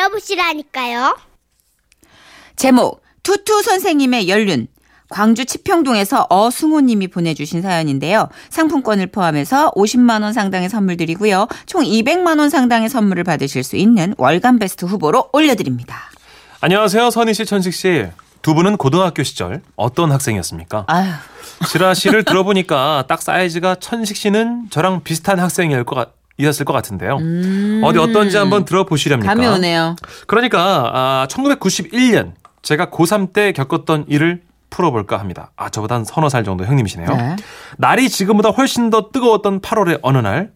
들어보시라니까요. 제목 투투 선생님의 연륜 광주 치평동에서 어승호님이 보내주신 사연인데요. 상품권을 포함해서 50만 원 상당의 선물 드리고요. 총 200만 원 상당의 선물을 받으실 수 있는 월간 베스트 후보로 올려드립니다. 안녕하세요, 선희 씨, 천식 씨. 두 분은 고등학교 시절 어떤 학생이었습니까? 아휴, 실아 씨를 들어보니까 딱 사이즈가 천식 씨는 저랑 비슷한 학생이었을 것, 같- 이었을 것 같은데요. 어디 어떤지 한번 들어보시렵니까? 감이 오네요. 그러니까 아, 1991년 제가 고3 때 겪었던 일을 풀어볼까 합니다. 아, 저보다 한 서너 살 정도 형님이시네요. 네. 날이 지금보다 훨씬 더 뜨거웠던 8월의 어느 날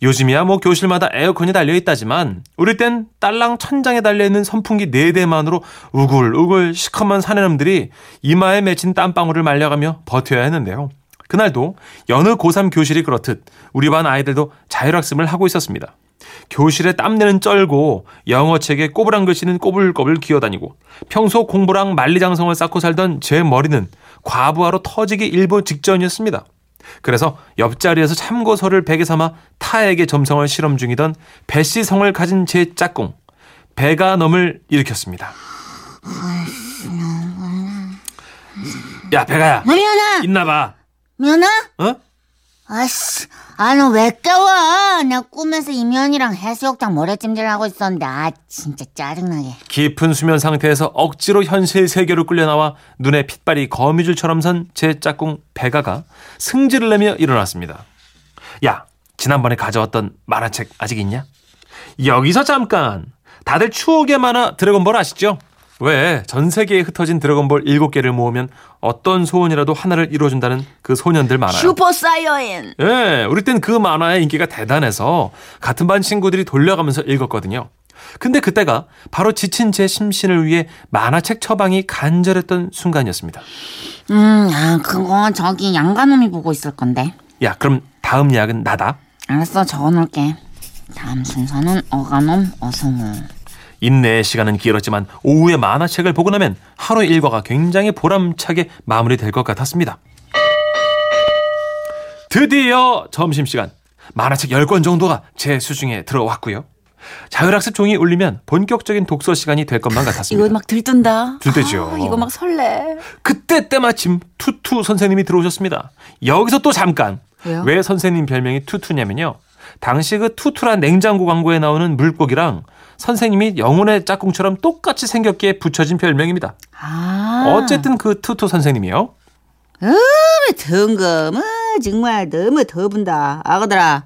요즘이야 뭐 교실마다 에어컨이 달려 있다지만 우리 땐 딸랑 천장에 달려 있는 선풍기 4대만으로 우글우글 시커먼 사내놈들이 이마에 맺힌 땀방울을 말려가며 버텨야 했는데요. 그날도 여느 고3 교실이 그렇듯 우리 반 아이들도 자율학습을 하고 있었습니다. 교실에 땀내는 쩔고 영어책에 꼬부랑 글씨는 꼬불꼬불 기어다니고 평소 공부랑 만리장성을 쌓고 살던 제 머리는 과부하로 터지기 일보 직전이었습니다. 그래서 옆자리에서 참고서를 베개 삼아 타에게 점성을 실험 중이던 배씨 성을 가진 제 짝꿍 배가 넘을 일으켰습니다. 야 배가야 있나봐 미연아? 어? 아씨, 아, 너왜 깨워? 나 꿈에서 이면이랑 해수욕장 모래찜질하고 있었는데, 아, 진짜 짜증나게. 깊은 수면 상태에서 억지로 현실 세계로 끌려나와 눈에 핏발이 거미줄처럼 선 제 짝꿍 배가가 승질을 내며 일어났습니다. 야, 지난번에 가져왔던 만화책 아직 있냐? 여기서 잠깐. 다들 추억의 만화 드래곤볼 아시죠? 왜 전 세계에 흩어진 드래곤볼 7개를 모으면 어떤 소원이라도 하나를 이루어준다는 그 소년들 많아요. 슈퍼 사이어인. 예, 우리 땐 그 만화의 인기가 대단해서 같은 반 친구들이 돌려가면서 읽었거든요. 근데 그때가 바로 지친 제 심신을 위해 만화책 처방이 간절했던 순간이었습니다. 음, 아, 그건 저기 양가놈이 보고 있을 건데. 야, 그럼 다음 약은 나다. 알았어, 적어놓을게. 다음 순서는 어가놈, 어성우. 인내의 시간은 길었지만 오후에 만화책을 보고 나면 하루 일과가 굉장히 보람차게 마무리될 것 같았습니다. 드디어 점심시간. 만화책 10권 정도가 제 수중에 들어왔고요. 자율학습 종이 울리면 본격적인 독서 시간이 될 것만 같았습니다. 이거 막 들뜬다. 들뜨죠. 아, 이거 막 설레. 그때 때마침 투투 선생님이 들어오셨습니다. 여기서 또 잠깐. 왜요? 왜 선생님 별명이 투투냐면요. 당시 그 투투란 냉장고 광고에 나오는 물고기랑 선생님이 영혼의 짝꿍처럼 똑같이 생겼기에 붙여진 별명입니다. 아. 어쨌든 그 투투 선생님이요. 덩금, 어, 정말 너무 더분다. 아가들아,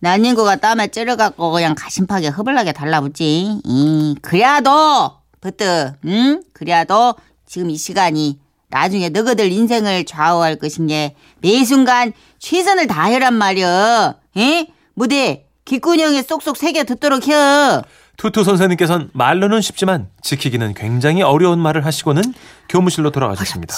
난닝구가 땀에 찌르갖고 그냥 가심팍에 허벌나게 달라붙지. 이, 그래도, 버트, 응? 그래도 지금 이 시간이 나중에 너희들 인생을 좌우할 것인 게 매 순간 최선을 다해란 말이여. 에? 무대, 귓구녕에 쏙쏙 새겨 듣도록 혀. 투투 선생님께서는 말로는 쉽지만 지키기는 굉장히 어려운 말을 하시고는 교무실로 돌아가셨습니다.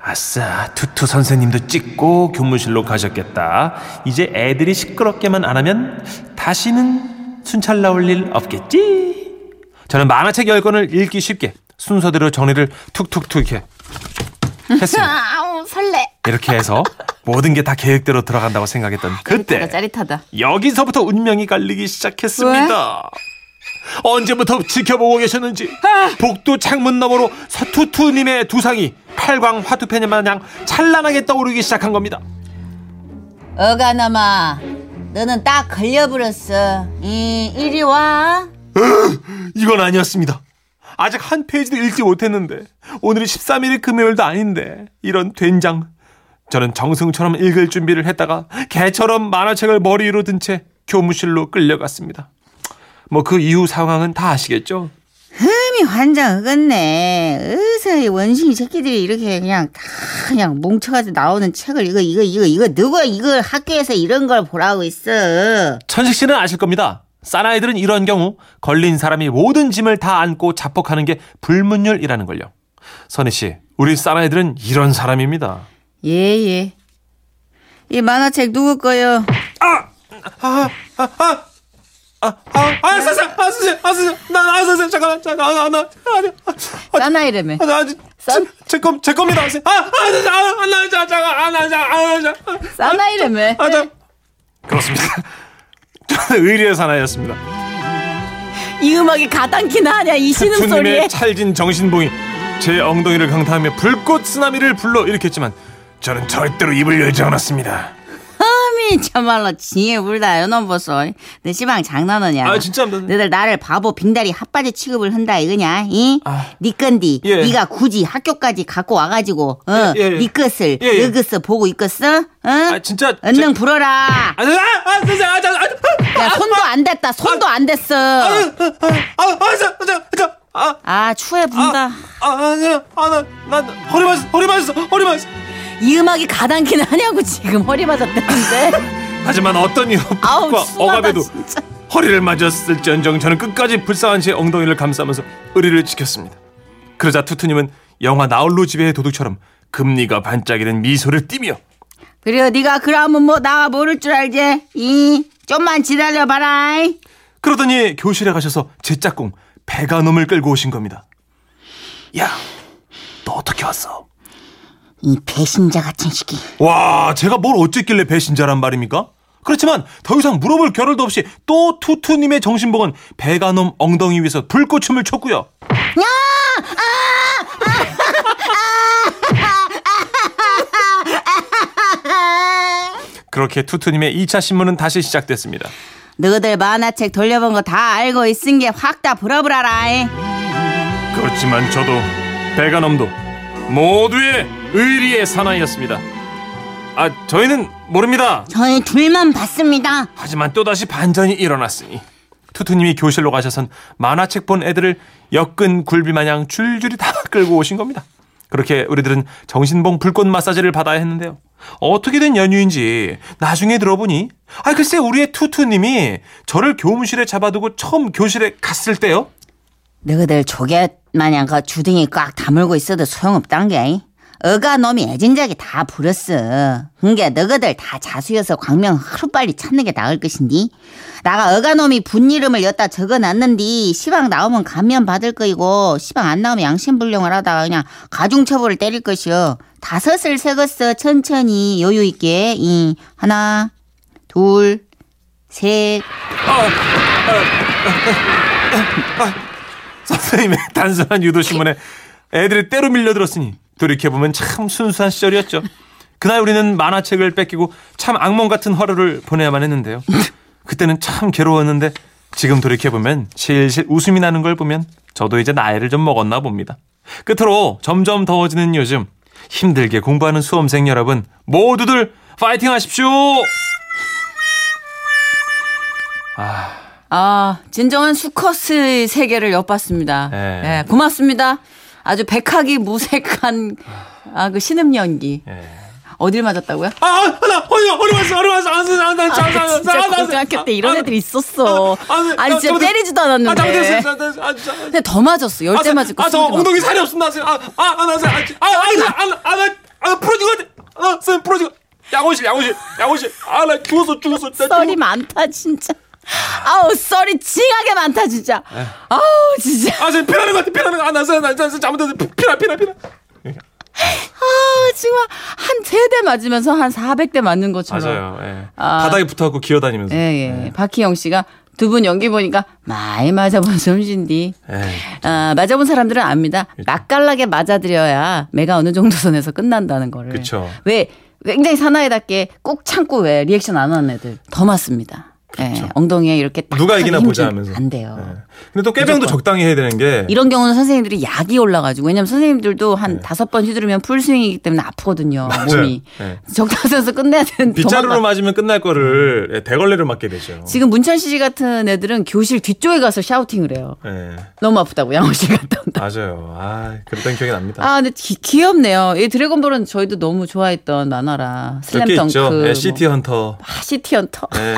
아싸, 투투 선생님도 찍고 교무실로 가셨겠다. 이제 애들이 시끄럽게만 안 하면 다시는 순찰 나올 일 없겠지? 저는 만화책 10권을 읽기 쉽게 순서대로 정리를 툭툭툭 이렇게 했습니다. 설레. 이렇게 해서 모든 게 다 계획대로 들어간다고 생각했던 그때 짜릿하다, 짜릿하다. 여기서부터 운명이 갈리기 시작했습니다. 언제부터 지켜보고 계셨는지 복도 창문 너머로 서투투님의 두상이 팔광 화투펜 마냥 찬란하게 떠오르기 시작한 겁니다. 어가놈아, 너는 딱 걸려버렸어. 이, 이리 와. 이건 아니었습니다. 아직 한 페이지도 읽지 못했는데 오늘이 13일이 금요일도 아닌데 이런 된장. 저는 정승처럼 읽을 준비를 했다가 개처럼 만화책을 머리 위로 든 채 교무실로 끌려갔습니다. 뭐 그 이후 상황은 다 아시겠죠? 흠이 환장 흑었네. 어서 이 원숭이 새끼들이 이렇게 그냥 다 그냥 뭉쳐가지고 나오는 책을 이거 이거 이거 이거 누가 이걸 학교에서 이런 걸 보라고 있어. 천식 씨는 아실 겁니다. 싼아이들은 이런 경우 걸린 사람이 모든 짐을 다 안고 자폭하는 게 불문율이라는 걸요. 선희 씨, 우리 싼아이들은 이런 사람입니다. 예 예. 이 만화책 누구 거요? 아, 아, 아, 선생, 아, 선생, 아, 선생, 나, 아, 선생, 잠깐만, 잠깐, 아, 나, 아, 사나이라며. 아, 나, 제, 제 겁, 제 겁니다, 선생. 아, 아, 선생, 아, 아, 나, 자, 잠깐, 아, 나, 자, 아, 자, 사나이라며. 아, 자. 그렇습니다. 저는 의리의 사나이였습니다. 이 음악이 가당키나 하냐 이 신음 소리에 투님의 찰진 정신봉이 제 엉덩이를 강타하며 불꽃 쓰나미를 불러 일으켰지만 저는 절대로 입을 열지 않았습니다. 참말로 징에 불다 요놈 보소 너 시방 장난하냐 아, 진짜입니다. 너희들 나를 바보 빙다리 핫바지 취급을 한다 이거냐 이? 아. 니 건디 예. 니가 굳이 학교까지 갖고 와가지고 어, 예, 예, 예. 니 것을 예, 예. 여기서 보고 있겠어? 어? 아 진짜 얼른 불어라 아, 아, 아, 아, 진짜, 아, 자, 아, 야 손도 안 됐다 손도 안 됐어 아, 아, 아, 자, 자, 자, 아, 아 추해 분다 아, 아, 아, 아, 나, 나, 나 허리 맞았어, 허리 맞았어, 허리 맞았어. 이 음악이 가당키나 하냐고 지금 허리 맞았다는데 하지만 어떤 추하다 억압에도 진짜 허리를 맞았을지언정 저는 끝까지 불쌍한 제 엉덩이를 감싸면서 의리를 지켰습니다. 그러자 투투님은 영화 나홀로 집의 도둑처럼 금리가 반짝이는 미소를 띠며 그래 네가 그러면 뭐나 모를 줄 알지 이 좀만 기다려봐라 이. 그러더니 교실에 가셔서 제 짝꿍 배가 놈을 끌고 오신 겁니다. 야, 너 어떻게 왔어? 이 배신자 같은 시기 와, 제가 뭘 어쨌길래 배신자란 말입니까? 그렇지만 더 이상 물어볼 겨를도 없이 또 투투님의 정신복은 배가놈 엉덩이 위에서 불꽃춤을 췄고요. 그렇게 투투님의 2차 신문은 다시 시작됐습니다. 너희들 만화책 돌려본 거 다 알고 있은 게 확 다 불어불어라 이. 그렇지만 저도 배가놈도 모두의 의리의 사나이였습니다. 아, 저희는 모릅니다. 저희 둘만 봤습니다 하지만 또다시 반전이 일어났으니 투투님이 교실로 가셔선 만화책 본 애들을 역근 굴비 마냥 줄줄이 다 끌고 오신 겁니다. 그렇게 우리들은 정신봉 불꽃 마사지를 받아야 했는데요. 어떻게 된 연유인지 나중에 들어보니 아 글쎄 우리의 투투님이 저를 교무실에 잡아두고 처음 교실에 갔을 때요. 너희들 조개 마냥 그 주둥이 꽉 다물고 있어도 소용없단 게 어가 놈이 애진작이 다 부렸어 그게 너희들 다 자수여서 광명 하루빨리 찾는 게 나을 것인디 나가 어가 놈이 분 이름을 여기다 적어놨는디 시방 나오면 감면 받을 거이고 시방 안 나오면 양심불량을 하다가 그냥 가중처벌을 때릴 것이여 다섯을 세겠어 천천히 여유 있게 이 하나 둘 셋 선생님의 단순한 유도신문에 애들이 때로 밀려들었으니 돌이켜보면 참 순수한 시절이었죠. 그날 우리는 만화책을 뺏기고 참 악몽 같은 하루를 보내야만 했는데요. 그때는 참 괴로웠는데 지금 돌이켜보면 실실 웃음이 나는 걸 보면 저도 이제 나이를 좀 먹었나 봅니다. 끝으로 점점 더워지는 요즘 힘들게 공부하는 수험생 여러분 모두들 파이팅 하십시오! 아 진정한 수커스의 세계를 엿봤습니다 예. 예, 고맙습니다 아주 백학이 무색한 아 그 신음 연기 예. 어딜 맞았다고요? 아, 나 허리 허리 맞어, 허리 맞어, 안 돼, 안 돼, 아, 진짜 고등학교 때 이런 애들이 있었어. 아니 진짜 때리지도 않았는데. 근데 더 맞았어. 열대 맞을 거. 아, 저 스무 대 엉덩이 살이 없습니다. 아, 아, 아, 나, 아, 아, 아, 아, 아, 나, 아, 아, 쌤 부러지고. 양호실, 양호실, 양호실. 아, 나 죽었어, 죽었어. 나 썰이. 많다 진짜. 아우 썰이 징하게 많다 진짜. 아우 진짜. 아, 쌤 피나는 것 같아, 피나는 거. 아, 나, 쌤, 나, 잘못했어. 피나, 피나, 피나. 아 정말 한 세 대 맞으면서 한 400대 맞는 것처럼. 맞아요. 예. 아. 바닥에 붙어갖고 기어다니면서. 예, 예. 박희영 씨가 두 분 연기 보니까 많이 맞아본 솜씨인디. 예. 아, 맞아본 사람들은 압니다. 맛깔나게 맞아들여야 매가 어느 정도 선에서 끝난다는 거를. 그쵸. 왜 굉장히 사나이답게 꼭 참고 왜 리액션 안 하는 애들 더 맞습니다. 예, 엉덩이에 이렇게 딱 누가 이기나 힘 보자 좀 하면서. 안 돼요. 예. 근데 또 깨병도 무조건. 적당히 해야 되는 게. 이런 경우는 선생님들이 약이 올라가지고 왜냐면 선생님들도 한 네. 다섯 번 휘두르면 풀스윙이기 때문에 아프거든요 몸이 네. 적당선에서 끝내야 되는 빗자루로 도망가- 맞으면 끝날 거를 예, 대걸레로 맞게 되죠. 지금 문천식 씨 같은 애들은 교실 뒤쪽에 가서 shouting을 해요 예. 너무 아프다고 양호실 갔다 온다 맞아요. 아, 그랬던 기억이 납니다. 아 근데 기, 귀엽네요 이 드래곤볼은 저희도 너무 좋아했던 만화라. 슬램덩크 예, 시티 헌터. 뭐. 아, 시티 헌터 예.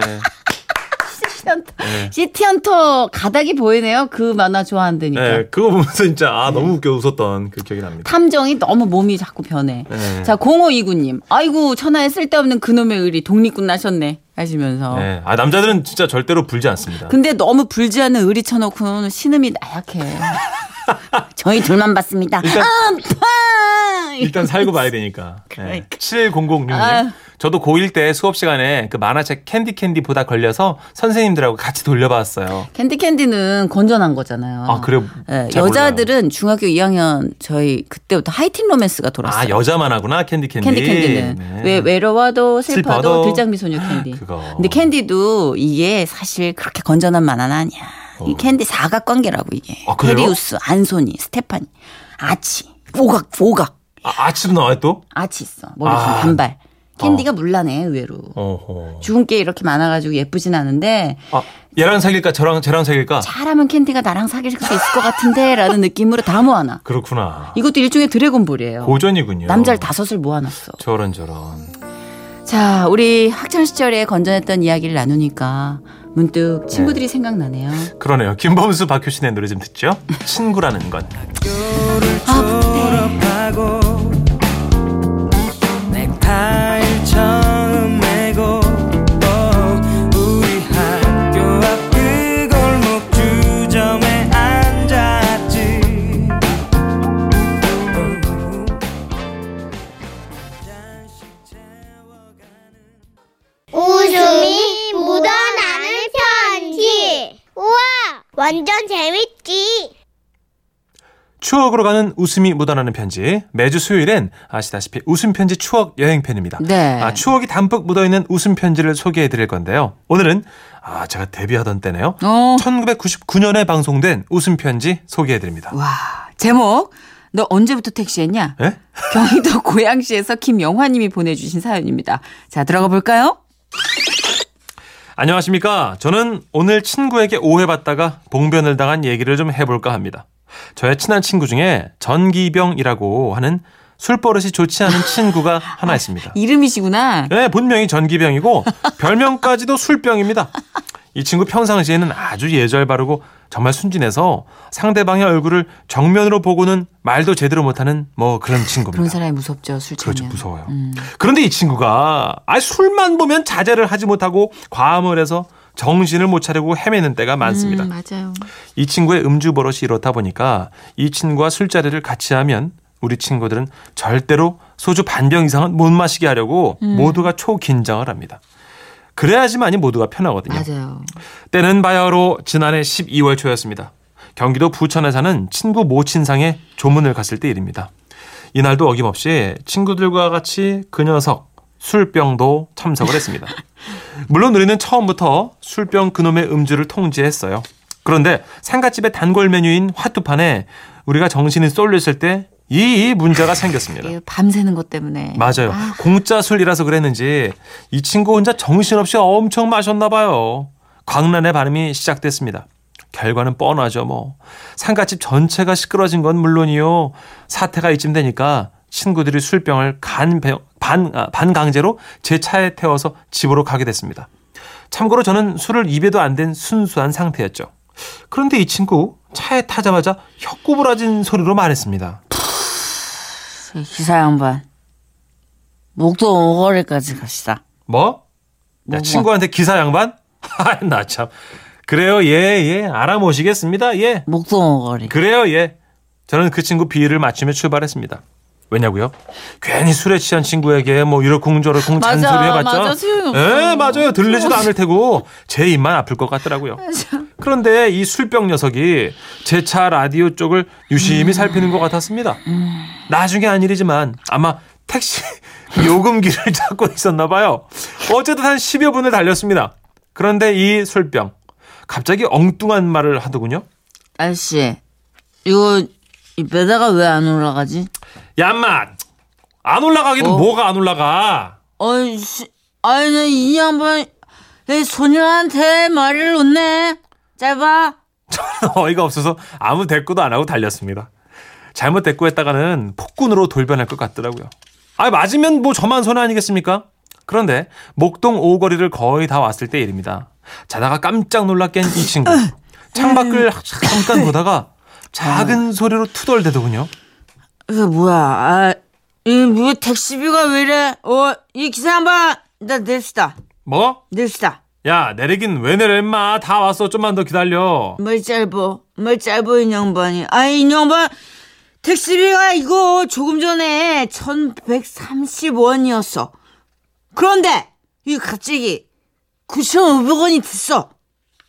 시티헌터 네. 시티헌터 가닥이 보이네요 그 만화 좋아한다니까 예, 그거 보면서 진짜 아 너무 웃겨 웃었던 그 기억이 납니다. 탐정이 너무 몸이 자꾸 변해. 네. 자, 0529님. 아이고, 천하에 쓸데없는 그놈의 의리 독립군 나셨네. 하시면서. 예. 아 남자들은 진짜 절대로 불지 않습니다. 근데 너무 불지 않는 의리 쳐놓고는 신음이 나약해. 저희 둘만 봤습니다. 일단- 아파! 일단 살고 봐야 되니까. 네. 그러니까. 7006님. 아유. 저도 고1 때 수업 시간에 그 만화책 캔디 캔디 보다 걸려서 선생님들하고 같이 돌려봤어요. 캔디 캔디는 건전한 거잖아요. 아, 그래요? 예, 잘 여자들은 중학교 2학년 저희 그때부터 하이틴 로맨스가 돌았어요. 아, 여자만 하구나, 캔디 캔디. 캔디 캔디는 네. 왜 외로워도 슬퍼도 슬퍼도. 들장미 소녀 캔디. 그거. 근데 캔디도 이게 사실 그렇게 건전한 만화는 아니야. 이 캔디 사각관계라고 이게. 어. 아, 그래요? 테리우스, 안소니, 스테파니, 아치, 오각, 오각. 아, 아치도 나와요 또? 아치 있어. 머리 긴 아. 단발. 캔디가 문란하네 의외로. 어허. 죽은 게 이렇게 많아가지고 예쁘진 않은데 아, 얘랑 사귈까? 저랑, 쟤랑 사귈까? 잘하면 캔디가 나랑 사귈 수 있을 것 같은데 라는 느낌으로 다 모아놔. 그렇구나. 이것도 일종의 드래곤볼이에요. 고전이군요. 남자를 다섯을 모아놨어. 저런 저런. 자, 우리 학창 시절에 건전했던 이야기를 나누니까 문득 친구들이 생각나네요. 그러네요. 김범수 박효신의 노래 좀 듣죠? 친구라는 건. 졸업 완전 재밌지. 추억으로 가는 웃음이 묻어나는 편지. 매주 수요일엔 아시다시피 웃음 편지 추억 여행 편입니다. 네. 아, 추억이 담뿍 묻어있는 웃음 편지를 소개해 드릴 건데요. 오늘은 아, 제가 데뷔하던 때네요. 어. 1999년에 방송된 웃음 편지 소개해 드립니다. 와, 제목. 너 언제부터 택시했냐? 예? 경기도 고양시에서 김영화님이 보내주신 사연입니다. 자, 들어가 볼까요? 안녕하십니까. 저는 오늘 친구에게 오해받다가 봉변을 당한 얘기를 좀 해볼까 합니다. 저의 친한 친구 중에 전기병이라고 하는 술버릇이 좋지 않은 친구가 하나 있습니다. 이름이시구나. 네, 본명이 전기병이고 별명까지도 술병입니다. 이 친구 평상시에는 아주 예절 바르고 정말 순진해서 상대방의 얼굴을 정면으로 보고는 말도 제대로 못하는 뭐 그런 그런 친구입니다. 사람이 무섭죠, 술 취하면. 그렇죠, 무서워요. 그런데 이 친구가 아 술만 보면 자제를 하지 못하고 과음을 해서 정신을 못 차리고 헤매는 때가 많습니다. 음, 맞아요. 이 친구의 음주 버릇이 이렇다 보니까 이 친구와 술자리를 같이 하면 우리 친구들은 절대로 소주 반 병 이상은 못 마시게 하려고 음. 모두가 초긴장을 합니다. 그래야지만이 모두가 편하거든요. 맞아요. 때는 바야흐로 지난해 12월 초였습니다. 경기도 부천에 사는 친구 모친상에 조문을 갔을 때 일입니다. 이날도 어김없이 친구들과 같이 그 녀석 술병도 참석을 했습니다. 물론 우리는 처음부터 술병 그놈의 음주를 통제했어요. 그런데 상가집의 단골 메뉴인 화투판에 우리가 정신이 쏠렸을 때 이 문제가 생겼습니다. 이게 밤새는 것 때문에. 맞아요. 공짜 술이라서 그랬는지 이 친구 혼자 정신없이 엄청 마셨나 봐요. 광란의 발음이 시작됐습니다. 결과는 뻔하죠, 뭐. 상가집 전체가 시끄러진 건 물론이요. 사태가 이쯤 되니까 친구들이 술병을 간, 배- 반, 아, 반강제로 제 차에 태워서 집으로 가게 됐습니다. 참고로 저는 술을 입에도 안댄 순수한 상태였죠. 그런데 이 친구 차에 타자마자 혀구부라진 소리로 말했습니다. 기사 양반. 목동 오거리까지 갑시다. 뭐? 야, 뭐, 친구한테 기사 양반? 하, 나 참. 그래요, 예, 예. 알아모시겠습니다, 예. 목동 오거리. 그래요, 예. 저는 그 친구 비위를 맞추며 출발했습니다. 왜냐고요? 괜히 술에 취한 친구에게 뭐 이러쿵저러쿵 맞아, 잔소리 해봤자 맞아, 소용없어. 예, 맞아요. 들리지도 않을 테고 제 입만 아플 것 같더라고요. 그런데 이 술병 녀석이 제 차 라디오 쪽을 유심히 살피는 것 같았습니다. 나중에 한 일이지만 아마 택시 요금기를 잡고 있었나 봐요. 어쨌든 한 10여 분을 달렸습니다. 그런데 이 술병 갑자기 엉뚱한 말을 하더군요. 아저씨, 이거 이 배다가 왜 안 올라가지? 야마 안 올라가기는 어? 뭐가 안 올라가? 어이씨, 아니, 나이 양반, 이 소녀한테 말을 놓네. 짧아. 어이가 없어서 아무 대꾸도 안 하고 달렸습니다. 잘못 대꾸했다가는 폭군으로 돌변할 것 같더라고요. 아 맞으면 뭐 저만 손해 아니겠습니까? 그런데 목동 오거리를 거의 다 왔을 때 일입니다. 자다가 깜짝 놀라 깬 이 친구. 창밖을 잠깐 보다가 작은 소리로 투덜대더군요. 이게 뭐야, 아, 이뭐 택시비가 왜 이래? 어, 이 기사 양반, 나 냅시다. 뭐? 냅시다. 야 내리긴 왜 내려 임마 다 왔어 좀만 더 기다려 뭘 짧어 뭘 짧어 이 양반이 아이 이 양반 택시비가 이거 조금 전에 1130원이었어. 그런데 이거 갑자기 9,500원이 됐어.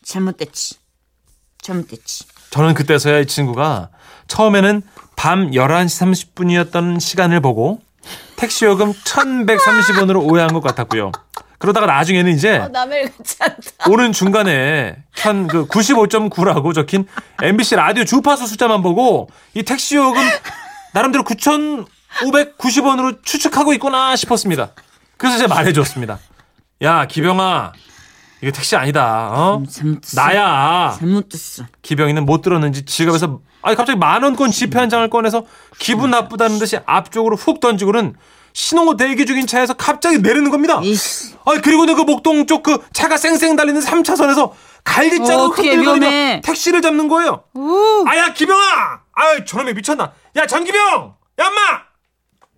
잘못됐지. 잘못됐지. 저는 그때서야 이 친구가 처음에는 밤 11시 30분이었던 시간을 보고 택시 요금 1130원으로 오해한 것 같았고요. 그러다가 나중에는 이제 남의 괜찮다. 오는 중간에 현그 95.9라고 적힌 MBC 라디오 주파수 숫자만 보고 이 택시 요금 나름대로 9,590원으로 추측하고 있구나 싶었습니다. 그래서 제가 말해줬습니다. 야 기병아 이거 택시 아니다. 어? 잘못됐어 나야. 잘못됐어 기병이는 못 들었는지 지갑에서 아니 갑자기 만 원권 지폐 한 장을 꺼내서 기분 나쁘다는 듯이 앞쪽으로 훅 던지고는 신호 대기 중인 차에서 갑자기 내리는 겁니다. 이씨 아 그리고는 그 목동 쪽 그 차가 쌩쌩 달리는 3차선에서 갈기자로 흔들거리며. 택시를 잡는 거예요. 아야 기병아, 아유 저놈이 미쳤나? 야 전기병, 야 엄마.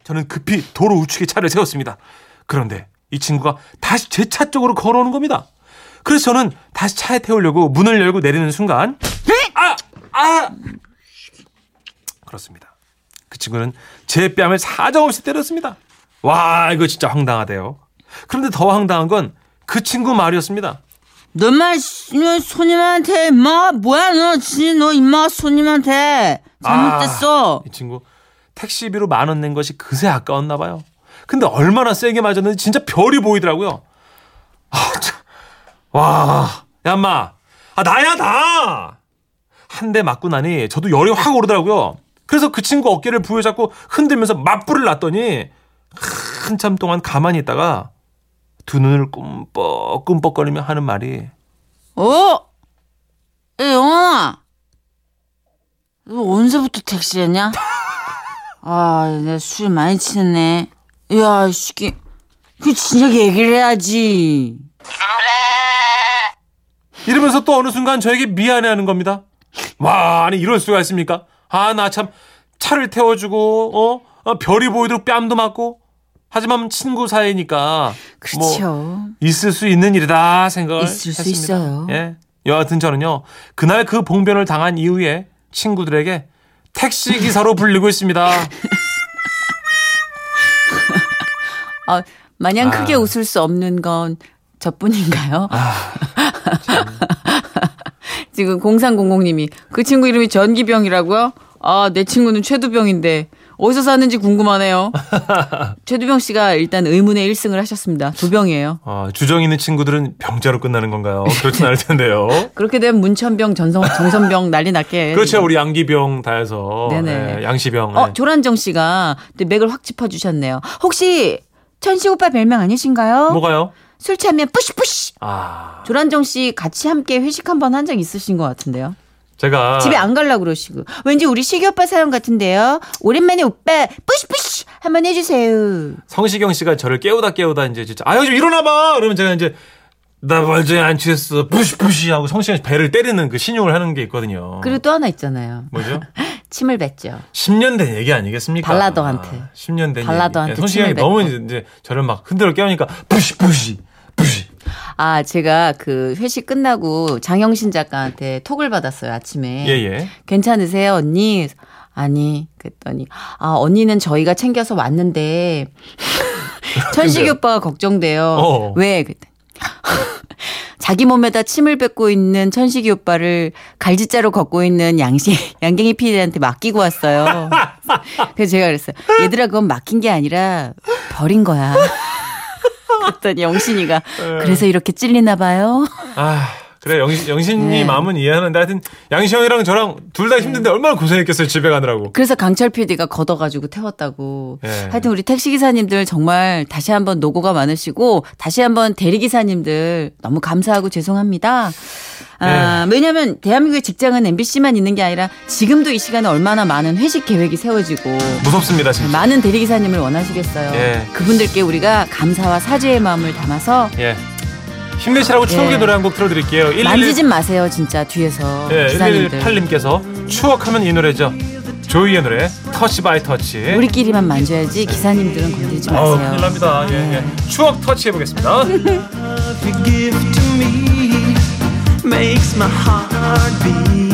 저는 급히 도로 우측에 차를 세웠습니다. 그런데 이 친구가 다시 제 차 쪽으로 걸어오는 겁니다. 그래서 저는 다시 차에 태우려고 문을 열고 내리는 순간 아! 아! 그렇습니다. 그 친구는 제 뺨을 사정없이 때렸습니다. 와 이거 진짜 황당하대요. 그런데 더 황당한 건 그 친구 말이었습니다. 너만 너 손님한테 임마 뭐야 너 진짜 너 임마 손님한테 잘못됐어 아, 이 친구 택시비로 만 원 낸 것이 그새 아까웠나 봐요. 근데 얼마나 세게 맞았는지 진짜 별이 보이더라고요. 아, 참. 와, 야, 엄마. 아, 나야, 나! 한 대 맞고 나니 저도 열이 확 오르더라고요. 그래서 그 친구 어깨를 부여잡고 흔들면서 맞불을 놨더니 한참 동안 가만히 있다가 두 눈을 꿈뻑꿈뻑거리며 하는 말이 어? 야, 영환아. 너 언제부터 택시했냐? 아, 내가 술 많이 취했네. 야, 이 새끼. 그 진작 얘기를 해야지. 이러면서 또 어느 순간 저에게 미안해하는 겁니다. 와, 아니 이럴 수가 있습니까? 아, 나 참 차를 태워주고 어, 어, 별이 보이도록 뺨도 맞고 하지만 친구 사이니까 뭐 그렇죠. 있을 수 있는 일이다 생각을 있을 수 했습니다. 있어요. 예. 여하튼 저는요 그날 그 봉변을 당한 이후에 친구들에게 택시 기사로 불리고 있습니다. 아, 마냥 아. 크게 웃을 수 없는 건 저뿐인가요? 지금 0300님이 그 친구 이름이 전기병이라고요? 아, 내 친구는 최두병인데 어디서 사는지 궁금하네요. 최두병 씨가 일단 의문의 1승을 하셨습니다. 두 병이에요. 어, 주정 있는 친구들은 병자로 끝나는 건가요? 그렇진 않을 텐데요. 그렇게 되면 문천병, 전성, 정선병 난리 났게. 그렇죠. 우리 양기병 다 해서 네네. 예, 양시병. 어, 예. 조란정 씨가 또 맥을 확 짚어주셨네요. 혹시 천식 오빠 별명 아니신가요? 뭐가요? 술 취하면 뿌시뿌시. 아, 조란정 씨 같이 함께 회식 한 번 한 적 있으신 것 같은데요. 제가 집에 안 갈라 그러시고. 왠지 우리 시기 오빠 사연 같은데요. 오랜만에 오빠 뿌시뿌시 한번 해주세요. 성시경 씨가 저를 깨우다 깨우다 이제 진짜 아유 좀 일어나봐 그러면 제가 이제 나 멀쩡히 안 취했어 부시부시 하고 성시경 씨 배를 때리는 그 신용을 하는 게 있거든요. 그리고 또 하나 있잖아요. 뭐죠? 침을 뱉죠. 10년 된 얘기 아니겠습니까? 발라더한테. 아, 10년 된 발라더한테 얘기. 성시경이 침을 너무. 이제 저를 막 흔들어 깨우니까 부시부시 부시. 아, 제가 그 회식 끝나고 장영신 작가한테 톡을 받았어요, 아침에. 예 예. 괜찮으세요, 언니? 아니, 그랬더니, 아, 언니는 저희가 챙겨서 왔는데, 천식이 오빠가 걱정돼요. 어. 왜? 그랬더니, 자기 몸에다 침을 뱉고 있는 천식이 오빠를 갈지자로 걷고 있는 양시, 양갱이 PD한테 맡기고 왔어요. 그래서 제가 그랬어요. 얘들아, 그건 맡긴 게 아니라 버린 거야. 그랬더니 영신이가, 그래서 이렇게 찔리나 봐요. 아 그래 영신 영신이 네. 마음은 이해하는데 하여튼 양시 형이랑 저랑 둘 다 힘든데 얼마나 고생했겠어요 집에 가느라고. 그래서 강철 PD가 걷어가지고 태웠다고. 예. 하여튼 우리 택시 기사님들 정말 다시 한번 노고가 많으시고 다시 한번 대리 기사님들 너무 감사하고 죄송합니다. 아, 왜냐면 대한민국의 직장은 MBC만 있는 게 아니라 지금도 이 시간에 얼마나 많은 회식 계획이 세워지고 무섭습니다 진짜. 많은 대리기사님을 원하시겠어요. 예. 그분들께 우리가 감사와 사죄의 마음을 담아서 예. 힘내시라고 추억의 예. 노래 한 곡 틀어드릴게요. 111 만지진 마세요 진짜 뒤에서 예, 기사님들. 118님께서 추억하면 이 노래죠. 조이의 노래 Touch by Touch. 우리끼리만 만져야지 기사님들은 건들지 어, 마세요. 큰일 납니다. 예, 예. 추억 터치 해보겠습니다. Makes my heart beat.